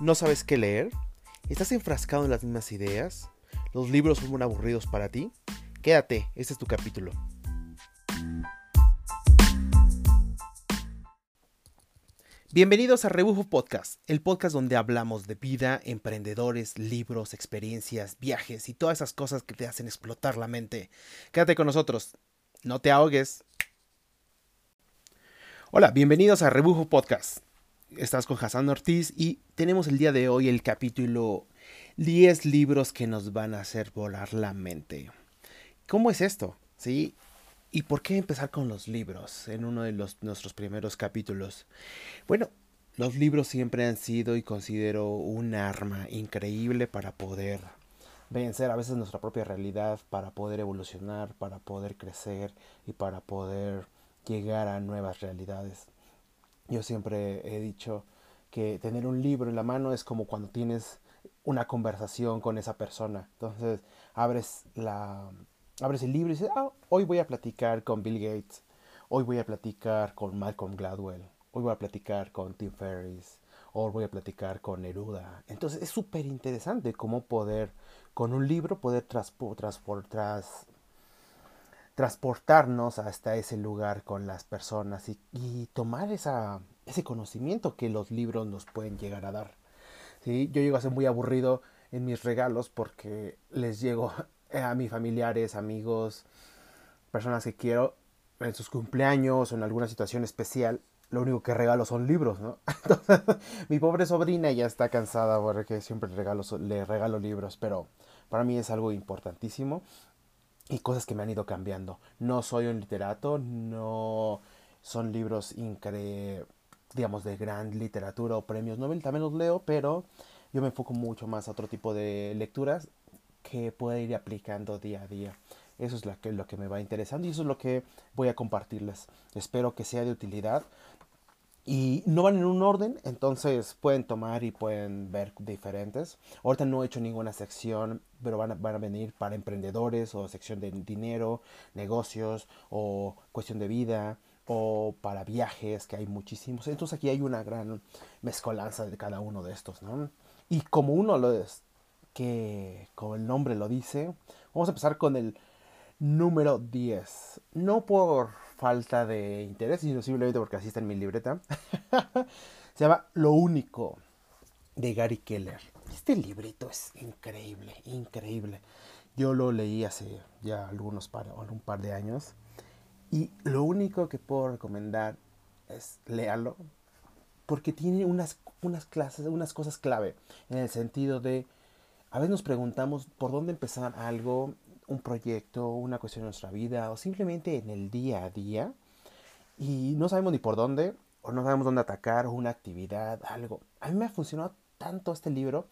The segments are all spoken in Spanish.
¿No sabes qué leer? ¿Estás enfrascado en las mismas ideas? ¿Los libros son aburridos para ti? Quédate, este es tu capítulo. Bienvenidos a Rebufo Podcast, el podcast donde hablamos de vida, emprendedores, libros, experiencias, viajes y todas esas cosas que te hacen explotar la mente. Quédate con nosotros, no te ahogues. Hola, bienvenidos a Rebufo Podcast estás con Hassan Ortiz y tenemos el día de hoy el capítulo 10 libros que nos van a hacer volar la mente. ¿Cómo es esto? ¿Sí? ¿Y por qué empezar con los libros en uno de los, nuestros primeros capítulos? Bueno, los libros siempre han sido y considero un arma increíble para poder vencer a veces nuestra propia realidad, para poder evolucionar, para poder crecer y para poder llegar a nuevas realidades. Yo siempre he dicho que tener un libro en la mano es como cuando tienes una conversación con esa persona. Entonces abres, la, abres el libro y dices, ah, hoy voy a platicar con Bill Gates, hoy voy a platicar con Malcolm Gladwell, hoy voy a platicar con Tim Ferriss, hoy voy a platicar con Neruda. Entonces es súper interesante cómo poder, con un libro, poder transportar transportarnos hasta ese lugar con las personas y, tomar esa, ese conocimiento que los libros nos pueden llegar a dar. ¿sí? Yo llego a ser muy aburrido en mis regalos porque les llego a mis familiares, amigos, personas que quiero en sus cumpleaños o en alguna situación especial. Lo único que regalo son libros, ¿no? Mi pobre sobrina ya está cansada porque siempre regalo, le regalo libros, pero para mí es algo importantísimo y cosas que me han ido cambiando. No soy un literato, no son libros incre digamos de gran literatura o premios Nobel, también los leo, pero yo me enfoco mucho más a otro tipo de lecturas que pueda ir aplicando día a día. Eso es lo que, lo que me va interesando y eso es lo que voy a compartirles. Espero que sea de utilidad y no van en un orden, entonces pueden tomar y pueden ver diferentes. Ahorita no he hecho ninguna sección, pero van a, van a venir para emprendedores o sección de dinero, negocios o cuestión de vida o para viajes, que hay muchísimos. Entonces aquí hay una gran mezcolanza de cada uno de estos, ¿no? Y como uno lo es, que como el nombre lo dice, vamos a empezar con el número 10. No por falta de interés, sino simplemente porque así está en mi libreta. Se llama Lo Único de Gary Keller. Este librito es increíble, increíble. Yo lo leí hace ya algunos par, un par de años. Y lo único que puedo recomendar es léalo. Porque tiene unas, unas clases, unas cosas clave. En el sentido de, a veces nos preguntamos por dónde empezar algo un proyecto, una cuestión de nuestra vida o simplemente en el día a día y no sabemos ni por dónde o no sabemos dónde atacar o una actividad, algo. A mí me ha funcionado tanto este libro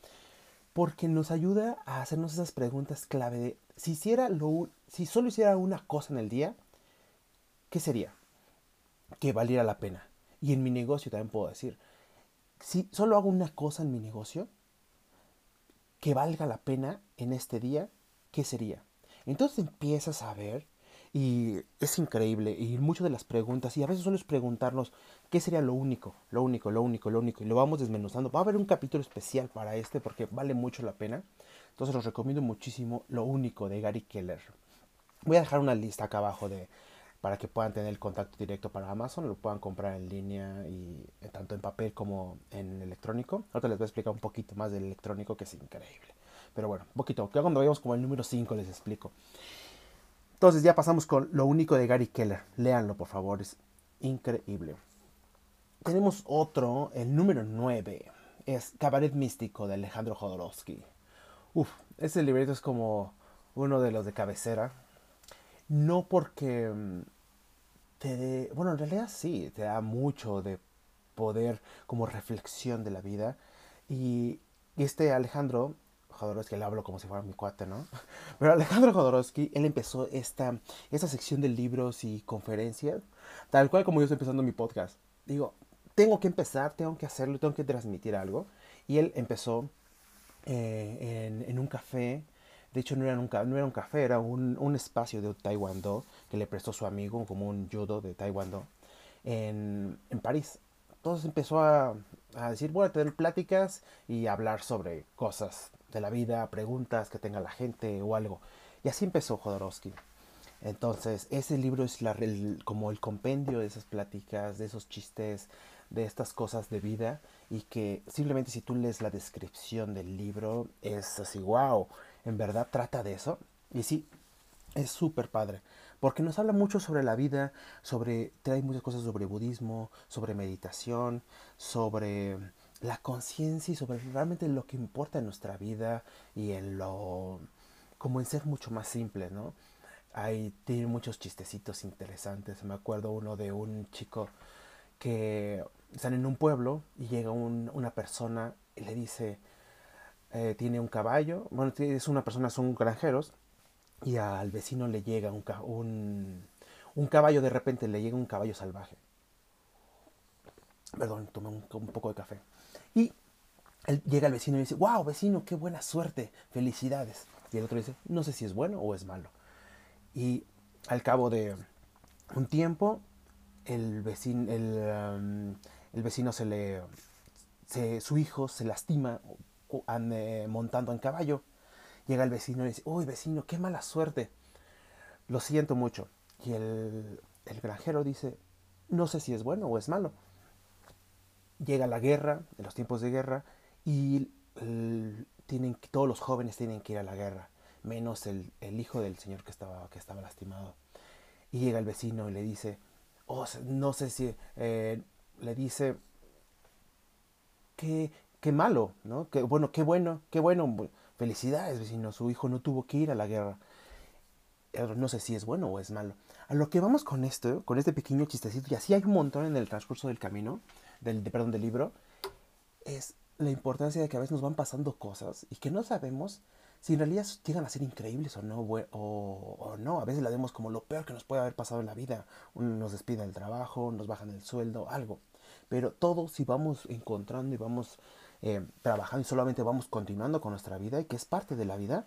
porque nos ayuda a hacernos esas preguntas clave de si hiciera lo si solo hiciera una cosa en el día, ¿qué sería? Que valiera la pena. Y en mi negocio también puedo decir, si solo hago una cosa en mi negocio que valga la pena en este día, ¿qué sería? Entonces empiezas a ver y es increíble y muchas de las preguntas, y a veces solo es preguntarnos qué sería lo único, lo único, lo único, lo único, y lo vamos desmenuzando. Va a haber un capítulo especial para este porque vale mucho la pena. Entonces los recomiendo muchísimo Lo único de Gary Keller. Voy a dejar una lista acá abajo de para que puedan tener el contacto directo para Amazon, lo puedan comprar en línea y eh, tanto en papel como en electrónico. Ahora les voy a explicar un poquito más del electrónico que es increíble. Pero bueno, un poquito. Que cuando vayamos como el número 5 les explico. Entonces ya pasamos con lo único de Gary Keller. Léanlo, por favor. Es increíble. Tenemos otro, el número 9. Es Cabaret Místico de Alejandro Jodorowsky. Uf, ese libreto es como uno de los de cabecera. No porque mm, te dé, bueno, en realidad sí, te da mucho de poder como reflexión de la vida. Y este Alejandro Jodorowsky, le hablo como si fuera mi cuate, ¿no? Pero Alejandro Jodorowsky, él empezó esta, esta sección de libros y conferencias, tal cual como yo estoy empezando mi podcast. Digo, tengo que empezar, tengo que hacerlo, tengo que transmitir algo. Y él empezó eh, en, en, un café, de hecho no era un, no era un café, era un, un espacio de taekwondo que le prestó su amigo, como un judo de taekwondo, en, en París. Entonces empezó a a decir, voy a tener pláticas y hablar sobre cosas de la vida, preguntas que tenga la gente o algo. Y así empezó Jodorowsky. Entonces, ese libro es la, como el compendio de esas pláticas, de esos chistes, de estas cosas de vida y que simplemente si tú lees la descripción del libro es así, wow, en verdad trata de eso. Y sí, es súper padre, porque nos habla mucho sobre la vida, sobre, trae muchas cosas sobre budismo, sobre meditación, sobre la conciencia y sobre realmente lo que importa en nuestra vida y en lo, como en ser mucho más simple, ¿no? Ahí tiene muchos chistecitos interesantes. Me acuerdo uno de un chico que están en un pueblo y llega una persona y le dice, eh, tiene un caballo, bueno, es una persona, son granjeros, y al vecino le llega un, un, un caballo, de repente le llega un caballo salvaje. Perdón, tomé un, poco de café. Y llega el vecino y dice, wow, vecino, qué buena suerte, felicidades. Y el otro dice, no sé si es bueno o es malo. Y al cabo de un tiempo, el vecino, el, um, el vecino se le, su hijo se lastima montando en caballo. Llega el vecino y dice, uy vecino, qué mala suerte. Lo siento mucho. Y el, el granjero dice, no sé si es bueno o es malo. Llega la guerra, en los tiempos de guerra, y tienen, todos los jóvenes tienen que ir a la guerra, menos el, el, hijo del señor que estaba, que estaba lastimado. Y llega el vecino y le dice, oh, no sé si, eh, le dice, qué, qué malo, ¿no? Qué bueno, qué bueno, qué bueno, felicidades, vecino, su hijo no tuvo que ir a la guerra. No sé si es bueno o es malo. A lo que vamos con esto, con este pequeño chistecito, y así hay un montón en el transcurso del camino, del, perdón, del libro, es la importancia de que a veces nos van pasando cosas y que no sabemos si en realidad llegan a ser increíbles o no, o, no. A veces la vemos como lo peor que nos puede haber pasado en la vida. Nos despiden del trabajo, nos bajan el sueldo, algo. Pero todo si vamos encontrando y vamos eh, trabajando y solamente vamos continuando con nuestra vida y que es parte de la vida,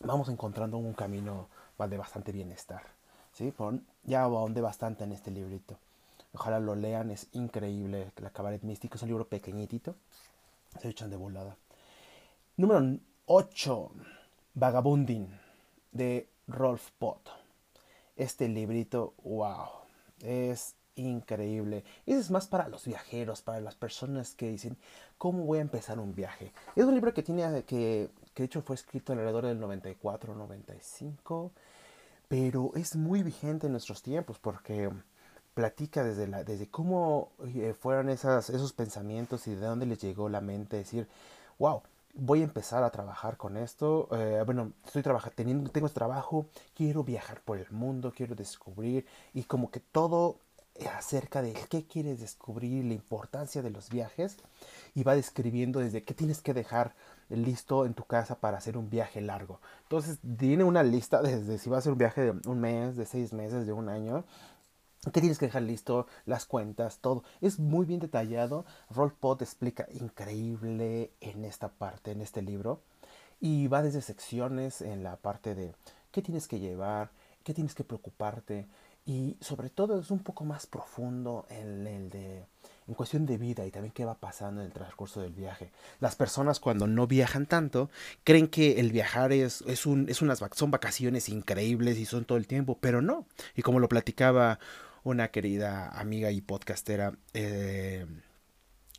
vamos encontrando un camino de bastante bienestar. ¿sí? ya ahondé bastante en este librito. Ojalá lo lean, es increíble. La Cabaret Místico es un libro pequeñitito. Se echan de volada. Número 8. Vagabunding de Rolf Pott. Este librito, wow, es increíble. Es más para los viajeros, para las personas que dicen, ¿cómo voy a empezar un viaje? Es un libro que tiene, que, que de hecho fue escrito alrededor del 94, 95, pero es muy vigente en nuestros tiempos porque platica desde, la, desde cómo eh, fueron esas, esos pensamientos y de dónde les llegó la mente decir, wow, voy a empezar a trabajar con esto. Eh, bueno, estoy trabajando, teniendo, tengo este trabajo, quiero viajar por el mundo, quiero descubrir y como que todo acerca de qué quieres descubrir, la importancia de los viajes y va describiendo desde qué tienes que dejar listo en tu casa para hacer un viaje largo. Entonces tiene una lista desde si va a ser un viaje de un mes, de seis meses, de un año. ¿Qué tienes que dejar listo? Las cuentas, todo. Es muy bien detallado. Roll Pot explica increíble en esta parte, en este libro. Y va desde secciones en la parte de qué tienes que llevar, qué tienes que preocuparte, y sobre todo es un poco más profundo en el de en cuestión de vida y también qué va pasando en el transcurso del viaje. Las personas cuando no viajan tanto creen que el viajar es, es, un, es unas son vacaciones increíbles y son todo el tiempo, pero no. Y como lo platicaba una querida amiga y podcastera, eh,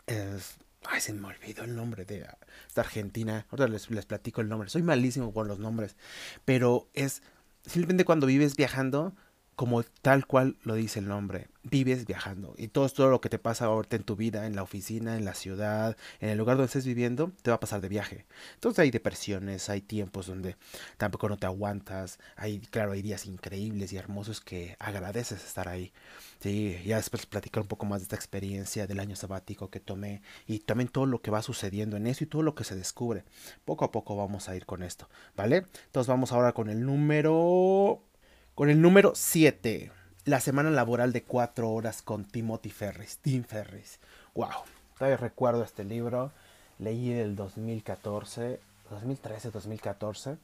ay, se me olvidó el nombre de esta argentina. Ahora les, les platico el nombre. Soy malísimo con los nombres, pero es simplemente cuando vives viajando como tal cual lo dice el nombre, vives viajando y todo, todo lo que te pasa ahorita en tu vida, en la oficina, en la ciudad, en el lugar donde estés viviendo, te va a pasar de viaje. Entonces hay depresiones, hay tiempos donde tampoco no te aguantas, hay, claro, hay días increíbles y hermosos que agradeces estar ahí. Sí, ya después platicar un poco más de esta experiencia del año sabático que tomé y también todo lo que va sucediendo en eso y todo lo que se descubre. Poco a poco vamos a ir con esto, ¿vale? Entonces vamos ahora con el número con el número 7, la semana laboral de 4 horas con Timothy Ferris. Tim Ferris. Wow, todavía recuerdo este libro. Leí el 2014, 2013, 2014.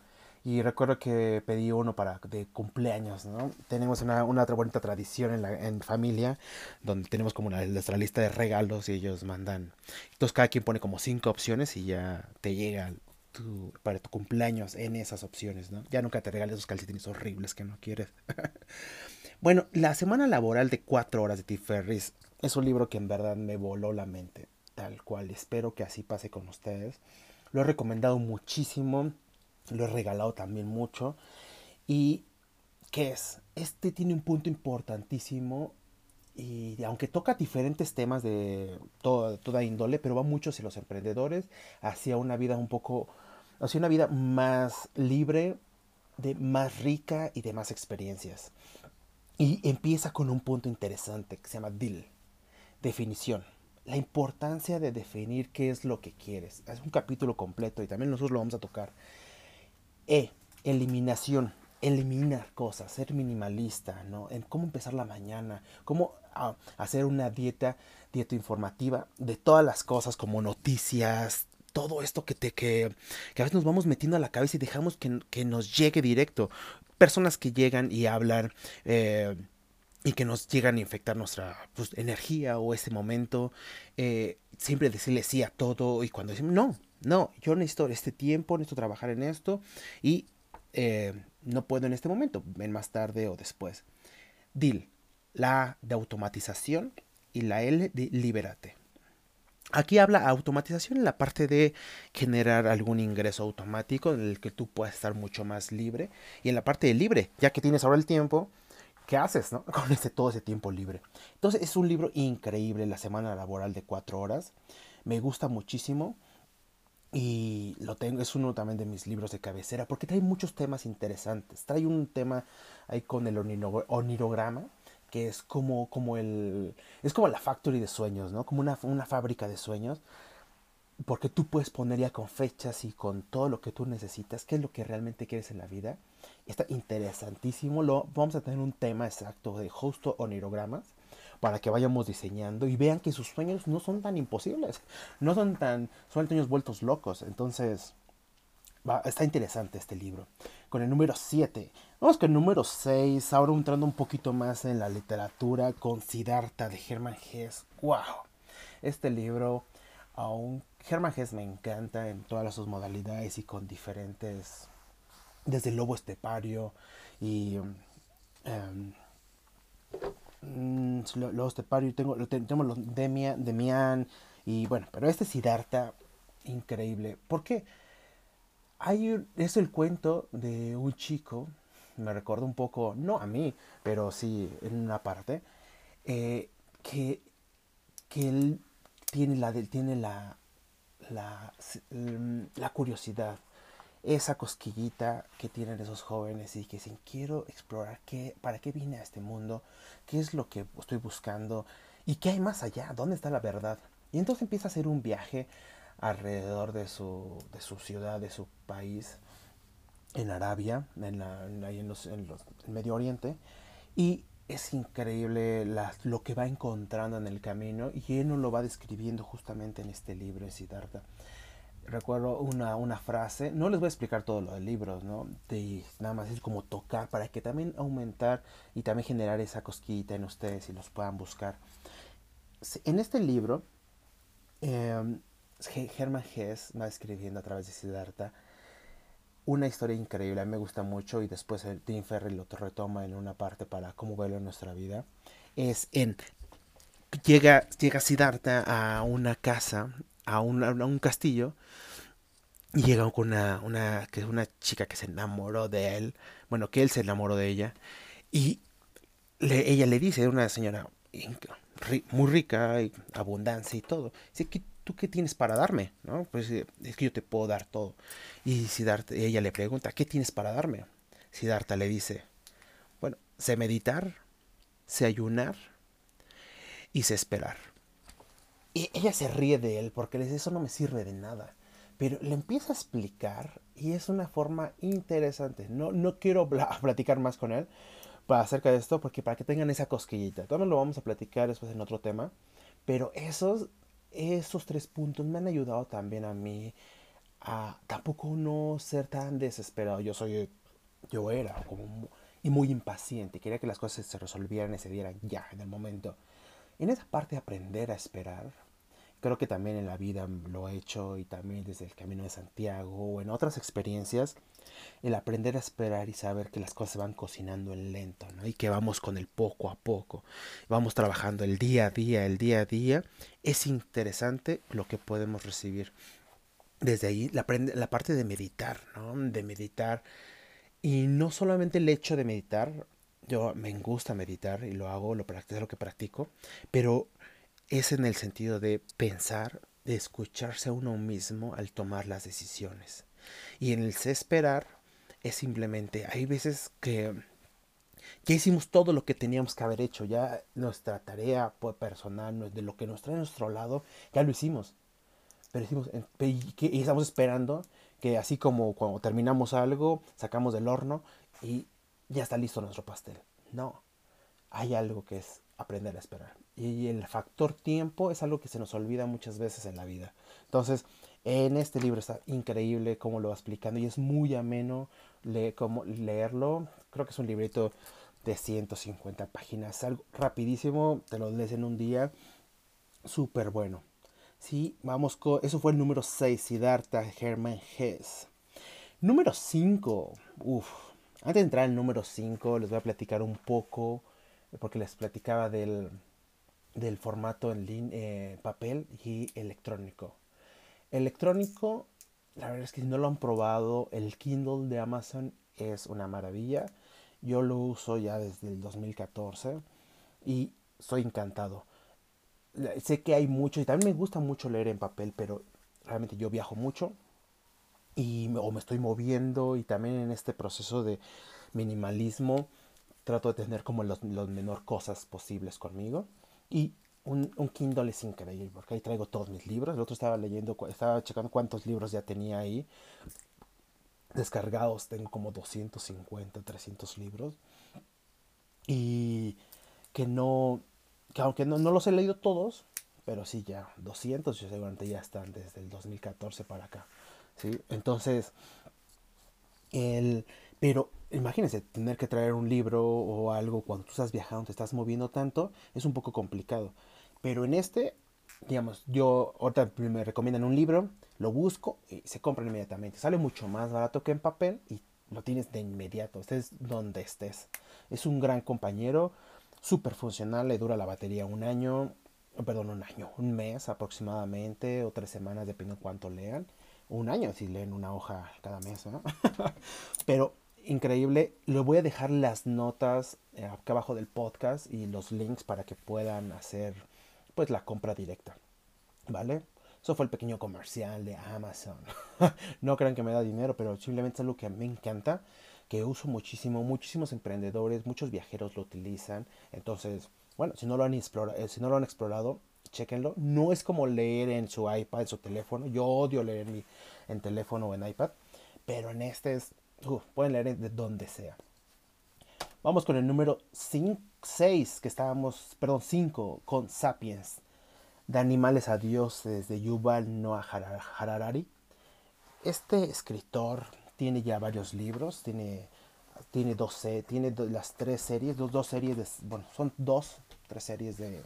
Y recuerdo que pedí uno para de cumpleaños, ¿no? Tenemos una, una otra bonita tradición en, la, en familia, donde tenemos como una, nuestra lista de regalos y ellos mandan. Entonces cada quien pone como cinco opciones y ya te llega para tu cumpleaños en esas opciones, ¿no? Ya nunca te regales esos calcetines horribles que no quieres. bueno, la semana laboral de cuatro horas de T. Ferris es un libro que en verdad me voló la mente, tal cual. Espero que así pase con ustedes. Lo he recomendado muchísimo lo he regalado también mucho. ¿Y qué es? Este tiene un punto importantísimo y aunque toca diferentes temas de toda, toda índole, pero va mucho hacia los emprendedores, hacia una vida un poco, hacia una vida más libre, de más rica y de más experiencias. Y empieza con un punto interesante que se llama deal, definición. La importancia de definir qué es lo que quieres. Es un capítulo completo y también nosotros lo vamos a tocar. E, eliminación, eliminar cosas, ser minimalista, ¿no? En cómo empezar la mañana, cómo ah, hacer una dieta, dieta informativa de todas las cosas como noticias, todo esto que te que, que a veces nos vamos metiendo a la cabeza y dejamos que, nos llegue directo. Personas que llegan y hablan eh, y que nos llegan a infectar nuestra pues, energía o ese momento. Eh, siempre decirle sí a todo y cuando decimos no, no, yo necesito este tiempo, necesito trabajar en esto y eh, no puedo en este momento, ven más tarde o después. DIL, la de automatización y la L de libérate. Aquí habla automatización en la parte de generar algún ingreso automático en el que tú puedas estar mucho más libre. Y en la parte de libre, ya que tienes ahora el tiempo, ¿qué haces no? con ese, todo ese tiempo libre? Entonces es un libro increíble, la semana laboral de cuatro horas. Me gusta muchísimo. Y lo tengo, es uno también de mis libros de cabecera, porque trae muchos temas interesantes. Trae un tema ahí con el onirograma, que es como, como el. es como la factory de sueños, ¿no? Como una, una fábrica de sueños. Porque tú puedes poner ya con fechas y con todo lo que tú necesitas, qué es lo que realmente quieres en la vida. Está interesantísimo. Lo, vamos a tener un tema exacto de justo onirogramas para que vayamos diseñando y vean que sus sueños no son tan imposibles, no son tan, son sueños vueltos locos. Entonces, está interesante este libro. Con el número 7. Vamos con el número 6, ahora entrando un poquito más en la literatura, con Siddhartha de Hermann Hesse. ¡Wow! Este libro, aún Hermann Hesse me encanta en todas sus modalidades y con diferentes, desde el lobo estepario y... Um, Mm, los Tepario, tengo, tenemos los Demian, y bueno, pero este Siddhartha, increíble. ¿Por qué? Hay, es el cuento de un chico, me recuerda un poco, no a mí, pero sí en una parte, eh, que, que él tiene la, tiene la, la, la curiosidad esa cosquillita que tienen esos jóvenes y que dicen quiero explorar qué, para qué vine a este mundo, qué es lo que estoy buscando y qué hay más allá, dónde está la verdad. Y entonces empieza a hacer un viaje alrededor de su, de su ciudad, de su país, en Arabia, en, la, en, los, en, los, Medio Oriente, y es increíble lo que va encontrando en el camino y él nos lo va describiendo justamente en este libro de Siddhartha recuerdo una, una, frase, no les voy a explicar todo lo de libros, ¿no? De nada más es como tocar para que también aumentar y también generar esa cosquillita en ustedes y los puedan buscar. En este libro, eh, Hermann Hesse va escribiendo a través de Siddhartha una historia increíble, a mí me gusta mucho y después Tim Ferry lo retoma en una parte para cómo verlo nuestra vida. Es en llega, llega Siddhartha a una casa a, un castillo y llega con una, una, una chica que se enamoró de él, bueno, que él se enamoró de ella, y ella le dice, una señora muy rica, y abundancia y todo, dice, ¿tú qué tienes para darme? ¿No? Pues eh, es que yo te puedo dar todo. Y Siddhartha, ella le pregunta, ¿qué tienes para darme? Siddhartha le dice, bueno, sé meditar, sé ayunar y sé esperar. Y ella se ríe de él porque le dice, eso no me sirve de nada. Pero le empieza a explicar y es una forma interesante. No, no quiero platicar más con él acerca de esto porque para que tengan esa cosquillita. Todo lo vamos a platicar después en otro tema. Pero esos, esos tres puntos me han ayudado también a mí a tampoco no ser tan desesperado. Yo soy, yo era como y muy impaciente, quería que las cosas se resolvieran y se dieran ya, en el momento. En esa parte de aprender a esperar, creo que también en la vida lo he hecho y también desde el Camino de Santiago o en otras experiencias, el aprender a esperar y saber que las cosas van cocinando en lento, ¿no? Y que vamos con el poco a poco, vamos trabajando el día a día, el día a día, es interesante lo que podemos recibir. Desde ahí la, la parte de meditar, ¿no? De meditar. Y no solamente el hecho de meditar, yo me gusta meditar y lo hago, lo practico, lo que practico, pero es en el sentido de pensar, de escucharse a uno mismo al tomar las decisiones. Y en el esperar es simplemente, hay veces que ya hicimos todo lo que teníamos que haber hecho, ya nuestra tarea personal, de lo que nos trae a nuestro lado, ya lo hicimos. Pero hicimos, y estamos esperando que así como cuando terminamos algo, sacamos del horno y ya está listo nuestro pastel. No, hay algo que es aprender a esperar. Y el factor tiempo es algo que se nos olvida muchas veces en la vida. Entonces, en este libro está increíble cómo lo va explicando y es muy ameno leerlo. Creo que es un librito de 150 páginas, algo rapidísimo, te lo lees en un día, súper bueno. Sí, vamos con, eso fue el número 6, Siddhartha Hermann Hesse. Número 5, uff, antes de entrar al número 5 les voy a platicar un poco, porque les platicaba del, del formato en eh, papel y electrónico. Electrónico, la verdad es que si no lo han probado, el Kindle de Amazon es una maravilla. Yo lo uso ya desde el 2014 y estoy encantado. Sé que hay mucho y también me gusta mucho leer en papel, pero realmente yo viajo mucho y o me estoy moviendo y también en este proceso de minimalismo trato de tener como los menor cosas posibles conmigo. Y un, un, Kindle es increíble porque ahí traigo todos mis libros. El otro estaba leyendo, estaba checando cuántos libros ya tenía ahí descargados. Tengo como 250, 300 libros. Y que no, que aunque no, no los he leído todos, pero sí ya 200 yo seguramente ya están desde el 2014 para acá. ¿sí? Entonces, el, pero imagínense, tener que traer un libro o algo cuando tú estás viajando, te estás moviendo tanto, es un poco complicado. Pero en este, digamos, yo ahorita me recomiendan un libro, lo busco y se compra inmediatamente. Sale mucho más barato que en papel y lo tienes de inmediato, estés donde estés. Es un gran compañero, súper funcional, le dura la batería un año, perdón, un año, un mes aproximadamente o tres semanas, dependiendo de cuánto lean. Un año si leen una hoja cada mes, ¿no? Pero increíble. Le voy a dejar las notas eh, acá abajo del podcast y los links para que puedan hacer pues la compra directa. ¿Vale? Eso fue el pequeño comercial de Amazon. no crean que me da dinero, pero simplemente es algo que me encanta, que uso muchísimo. Muchísimos emprendedores, muchos viajeros lo utilizan. Entonces, bueno, si no lo han explorado, eh, si no lo han explorado, chequenlo. No es como leer en su iPad, en su teléfono. Yo odio leer en, mi, en teléfono o en iPad. Pero en este es pueden leer de donde sea. Vamos con el número 6, que estábamos, perdón, 5, con Sapiens, de animales a dioses, de Yuval Noah Harari. Este escritor tiene ya varios libros, tiene, tiene, 12, tiene las tres series, dos, dos series, de, bueno, son dos, tres series de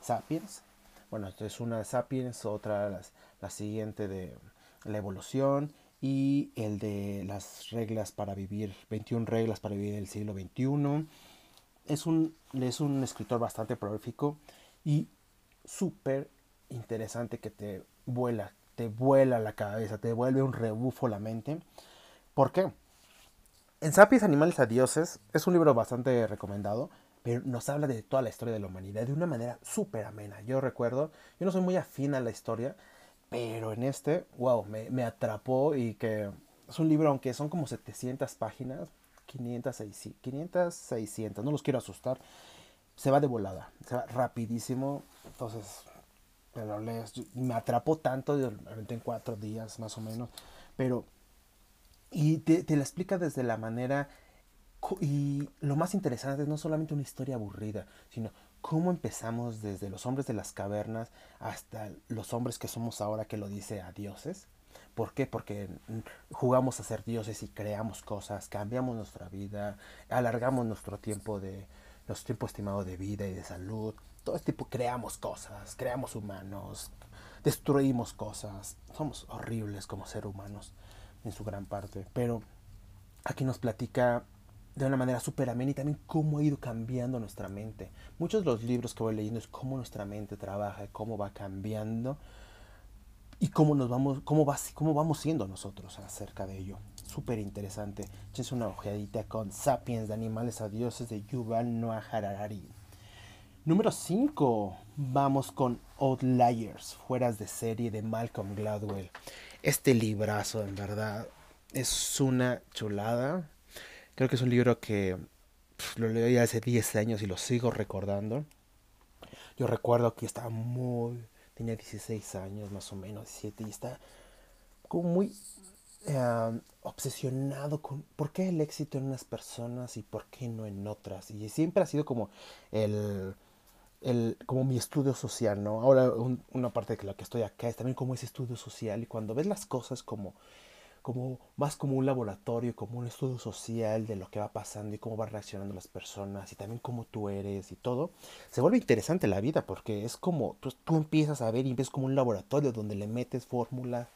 Sapiens. Bueno, es una de Sapiens, otra la, siguiente de la evolución y el de las reglas para vivir, 21 reglas para vivir el siglo XXI. Es un, es un escritor bastante prolífico y súper interesante que te vuela, te vuela la cabeza, te vuelve un rebufo la mente. ¿Por qué? En Sapiens Animales a Dioses es un libro bastante recomendado, pero nos habla de toda la historia de la humanidad de una manera súper amena. Yo recuerdo, yo no soy muy afín a la historia, pero en este, wow, me, me atrapó y que es un libro, aunque son como 700 páginas, 500, 600, 600, no los quiero asustar, se va de volada, se va rapidísimo, entonces me lo lees, me atrapó tanto, en cuatro días más o menos, pero, y te, te lo explica desde la manera, y lo más interesante es no solamente una historia aburrida, sino cómo empezamos desde los hombres de las cavernas hasta los hombres que somos ahora que lo dice a dioses. ¿Por qué? Porque jugamos a ser dioses y creamos cosas, cambiamos nuestra vida, alargamos nuestro tiempo de nuestro tiempo estimado de vida y de salud. Todo este tipo creamos cosas, creamos humanos, destruimos cosas. Somos horribles como seres humanos en su gran parte. Pero aquí nos platica de una manera súper amena y también cómo ha ido cambiando nuestra mente. Muchos de los libros que voy leyendo es cómo nuestra mente trabaja, cómo va cambiando y cómo nos vamos, cómo va, cómo vamos siendo nosotros acerca de ello. Súper interesante. Echense una ojeadita con Sapiens de animales a dioses de Yuval Noah Harari. Número 5. Vamos con Outliers, fueras de serie de Malcolm Gladwell. Este librazo, en verdad, es una chulada. Creo que es un libro que lo leí hace 10 años y lo sigo recordando. Yo recuerdo que estaba muy... Tenía 16 años más o menos, 17, y está como muy eh, obsesionado con por qué el éxito en unas personas y por qué no en otras. Y siempre ha sido como el, el como mi estudio social, ¿no? Ahora una parte de la que estoy acá es también como ese estudio social y cuando ves las cosas como como más como un laboratorio, como un estudio social de lo que va pasando y cómo van reaccionando las personas y también cómo tú eres y todo, se vuelve interesante la vida porque es como tú, tú empiezas a ver y ves como un laboratorio donde le metes fórmulas,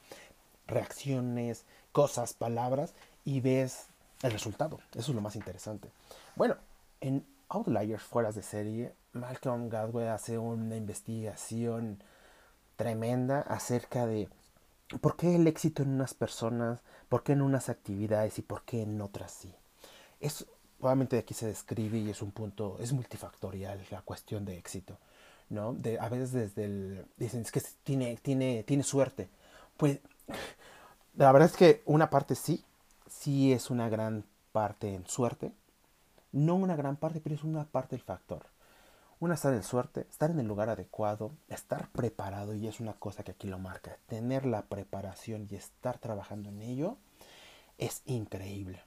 reacciones, cosas, palabras y ves el resultado. Eso es lo más interesante. Bueno, en Outliers fueras de serie, Malcolm Gladwell hace una investigación tremenda acerca de ¿Por qué el éxito en unas personas, por qué en unas actividades y por qué en otras sí? Es, obviamente aquí se describe y es un punto, es multifactorial la cuestión de éxito, ¿no? A veces desde el, dicen, es que tiene, tiene, tiene suerte. Pues la verdad es que una parte sí, sí es una gran parte en suerte. No una gran parte, pero es una parte del factor. Una estar en suerte, estar en el lugar adecuado, estar preparado, y es una cosa que aquí lo marca, tener la preparación y estar trabajando en ello es increíble.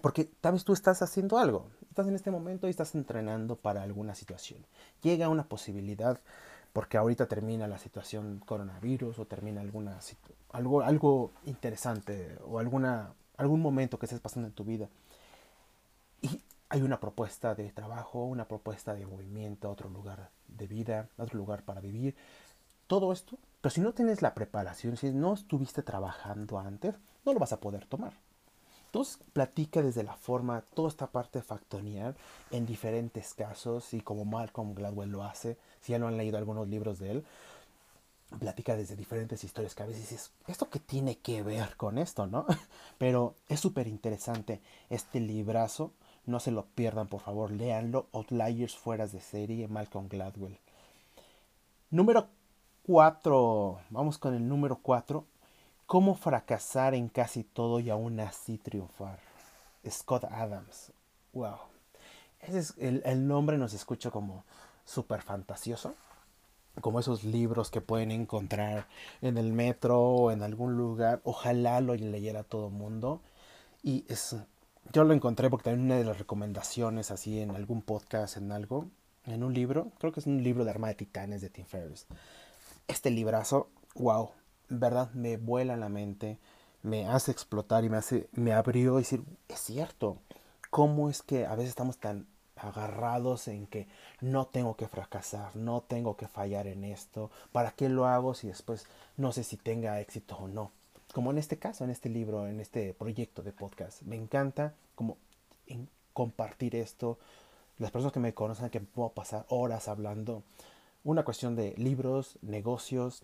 Porque tal vez tú estás haciendo algo, estás en este momento y estás entrenando para alguna situación. Llega una posibilidad, porque ahorita termina la situación coronavirus o termina alguna algo, algo interesante o alguna, algún momento que estés pasando en tu vida. Hay una propuesta de trabajo, una propuesta de movimiento, otro lugar de vida, otro lugar para vivir. Todo esto, pero si no tienes la preparación, si no estuviste trabajando antes, no lo vas a poder tomar. Entonces platica desde la forma, toda esta parte factorial en diferentes casos y como Malcolm Gladwell lo hace, si ya no han leído algunos libros de él, platica desde diferentes historias que a veces dices, ¿esto qué tiene que ver con esto, no? Pero es súper interesante este librazo no se lo pierdan, por favor, léanlo. Outliers fueras de serie, Malcolm Gladwell. Número 4. Vamos con el número 4. Cómo fracasar en casi todo y aún así triunfar. Scott Adams. Wow. Ese es el, el nombre nos escucha como súper fantasioso. Como esos libros que pueden encontrar en el metro o en algún lugar. Ojalá lo leyera todo el mundo. Y es yo lo encontré porque también una de las recomendaciones así en algún podcast, en algo, en un libro, creo que es un libro de Arma de Titanes de Tim Ferriss. Este librazo, wow, verdad, me vuela la mente, me hace explotar y me hace, me abrió y decir, es cierto, cómo es que a veces estamos tan agarrados en que no tengo que fracasar, no tengo que fallar en esto, ¿para qué lo hago si después no sé si tenga éxito o no? Como en este caso, en este libro, en este proyecto de podcast. Me encanta como compartir esto. Las personas que me conocen que puedo pasar horas hablando. Una cuestión de libros, negocios,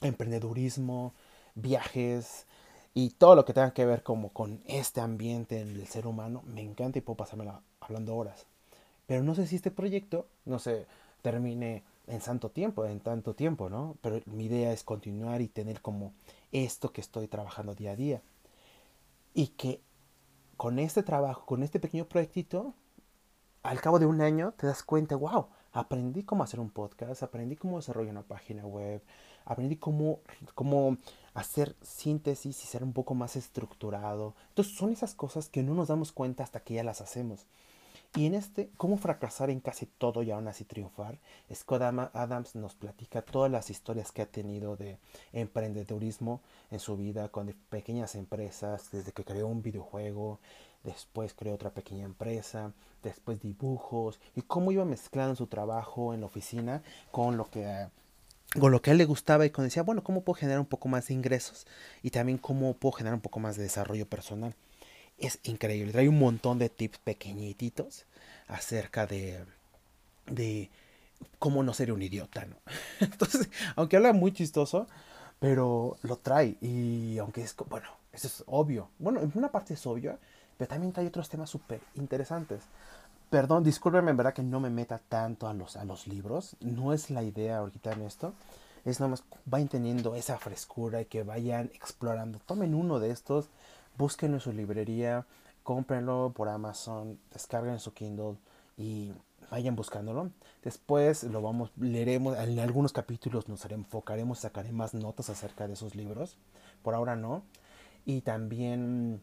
emprendedurismo, viajes y todo lo que tenga que ver como con este ambiente del ser humano. Me encanta y puedo pasarme hablando horas. Pero no sé si este proyecto, no sé, termine en santo tiempo, en tanto tiempo, ¿no? Pero mi idea es continuar y tener como esto que estoy trabajando día a día. Y que con este trabajo, con este pequeño proyectito, al cabo de un año te das cuenta, wow, aprendí cómo hacer un podcast, aprendí cómo desarrollar una página web, aprendí cómo, cómo hacer síntesis y ser un poco más estructurado. Entonces son esas cosas que no nos damos cuenta hasta que ya las hacemos. Y en este, cómo fracasar en casi todo y aún así triunfar, Scott Adams nos platica todas las historias que ha tenido de emprendedurismo en su vida con pequeñas empresas, desde que creó un videojuego, después creó otra pequeña empresa, después dibujos, y cómo iba mezclando su trabajo en la oficina con lo que con lo que a él le gustaba y con decía, bueno, ¿cómo puedo generar un poco más de ingresos? Y también cómo puedo generar un poco más de desarrollo personal. Es increíble, trae un montón de tips pequeñitos acerca de, de cómo no ser un idiota, ¿no? Aunque habla muy chistoso, pero lo trae y aunque es, bueno, eso es obvio. Bueno, en una parte es obvio, pero también trae otros temas súper interesantes. Perdón, discúlpenme, en verdad que no me meta tanto a los, a los libros. No es la idea ahorita en esto. Es nada más vayan teniendo esa frescura y que vayan explorando. Tomen uno de estos, búsquenlo en su librería, cómprenlo por Amazon, descarguen en su Kindle y vayan buscándolo. Después lo vamos, leeremos, en algunos capítulos nos enfocaremos, sacaré más notas acerca de esos libros. Por ahora no. Y también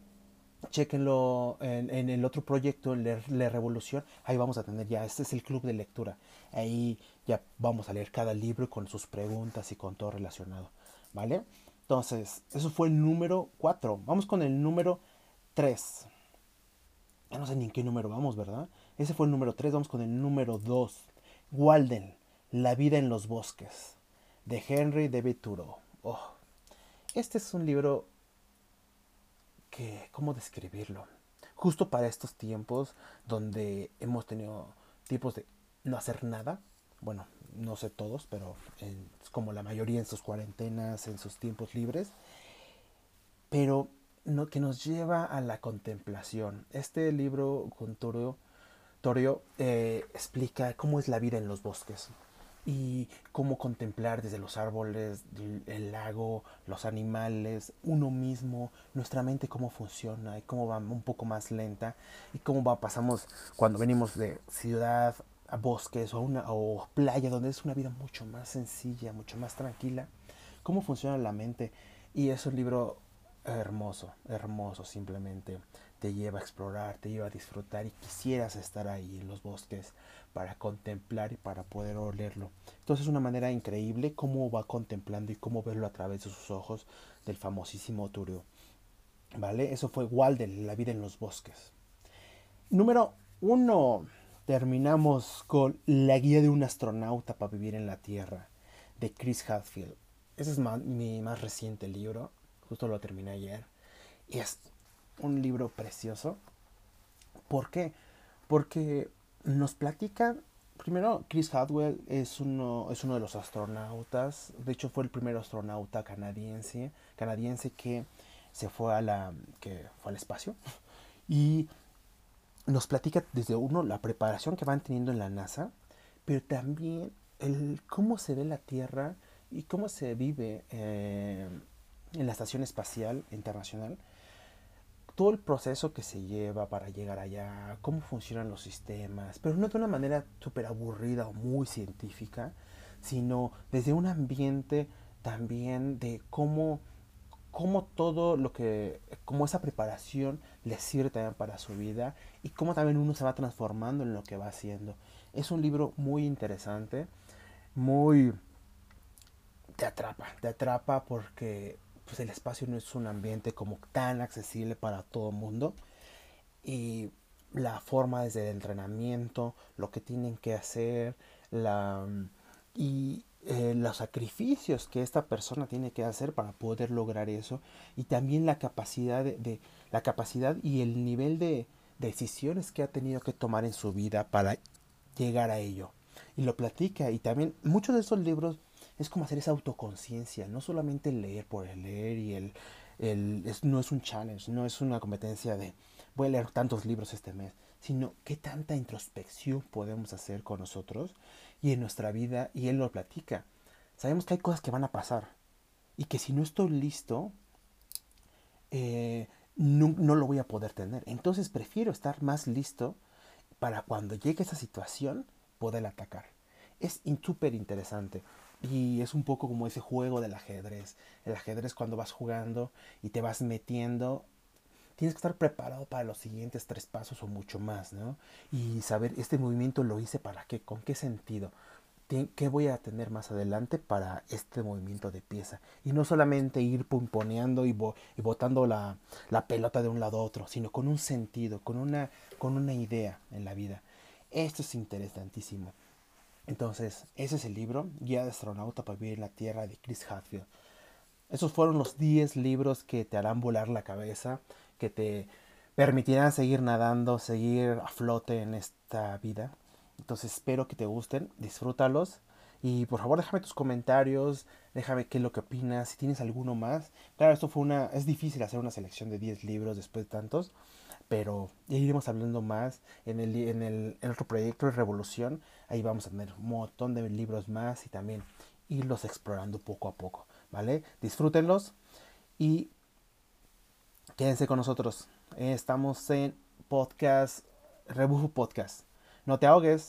chequenlo en, el otro proyecto, La Revolución, ahí vamos a tener ya, este es el club de lectura, ahí ya vamos a leer cada libro con sus preguntas y con todo relacionado, ¿vale? Entonces, eso fue el número 4, vamos con el número 3, ya no sé ni en qué número vamos, ¿verdad? Ese fue el número 3, vamos con el número 2, Walden, La vida en los bosques, de Henry David Thoreau. Oh, este es un libro ¿cómo describirlo? Justo para estos tiempos donde hemos tenido tipos de no hacer nada, bueno, no sé todos, pero como la mayoría en sus cuarentenas, en sus tiempos libres, pero no, que nos lleva a la contemplación. Este libro con Torio, eh, explica cómo es la vida en los bosques y cómo contemplar desde los árboles, el lago, los animales, uno mismo, nuestra mente cómo funciona y cómo va un poco más lenta y cómo va pasamos cuando venimos de ciudad a bosques o a una o playa donde es una vida mucho más sencilla, mucho más tranquila, cómo funciona la mente y es un libro hermoso, hermoso simplemente te lleva a explorar, te lleva a disfrutar y quisieras estar ahí en los bosques para contemplar y para poder olerlo. Entonces es una manera increíble cómo va contemplando y cómo verlo a través de sus ojos del famosísimo Turio. ¿Vale? Eso fue Walden, La vida en los bosques. Número uno. Terminamos con La guía de un astronauta para vivir en la Tierra, de Chris Hadfield. Ese es mi más reciente libro. Justo lo terminé ayer. Y es un libro precioso. ¿Por qué? Porque nos platica, primero Chris Hadwell es uno, es uno de los astronautas, de hecho fue el primer astronauta canadiense, canadiense que se fue a la, que fue al espacio y nos platica desde uno la preparación que van teniendo en la NASA, pero también el cómo se ve la Tierra y cómo se vive eh, en la Estación Espacial Internacional. Todo el proceso que se lleva para llegar allá, cómo funcionan los sistemas, pero no de una manera súper aburrida o muy científica, sino desde un ambiente también de cómo, cómo todo lo que, cómo esa preparación le sirve también para su vida y cómo también uno se va transformando en lo que va haciendo. Es un libro muy interesante, muy... te atrapa, te atrapa porque pues el espacio no es un ambiente como tan accesible para todo el mundo. Y la forma desde el entrenamiento, lo que tienen que hacer, la, y eh, los sacrificios que esta persona tiene que hacer para poder lograr eso. Y también la capacidad de, la capacidad y el nivel de decisiones que ha tenido que tomar en su vida para llegar a ello. Y lo platica. Y también muchos de esos libros es como hacer esa autoconciencia, no solamente leer por el leer y el, el no es un challenge, no es una competencia de voy a leer tantos libros este mes, sino qué tanta introspección podemos hacer con nosotros y en nuestra vida, y él lo platica. Sabemos que hay cosas que van a pasar y que si no estoy listo, eh, no, no, lo voy a poder tener. Entonces prefiero estar más listo para cuando llegue esa situación poder atacar. Es súper interesante. Y es un poco como ese juego del ajedrez. El ajedrez cuando vas jugando y te vas metiendo, tienes que estar preparado para los siguientes tres pasos o mucho más, ¿no? Y saber, este movimiento lo hice para qué, con qué sentido, qué voy a tener más adelante para este movimiento de pieza. Y no solamente ir pumponeando y, botando la, pelota de un lado a otro, sino con un sentido, con una, con una idea en la vida. Esto es interesantísimo. Entonces, ese es el libro, Guía de astronauta para vivir en la Tierra de Chris Hadfield. Esos fueron los 10 libros que te harán volar la cabeza, que te permitirán seguir nadando, seguir a flote en esta vida. Entonces espero que te gusten, disfrútalos y por favor déjame tus comentarios, déjame qué es lo que opinas, si tienes alguno más. Claro, esto fue una, es difícil hacer una selección de 10 libros después de tantos, pero ya iremos hablando más en el, en el, otro proyecto de Revolución. Ahí vamos a tener un montón de libros más y también irlos explorando poco a poco, ¿vale? Disfrútenlos y quédense con nosotros. Estamos en podcast, Rebufo Podcast. No te ahogues.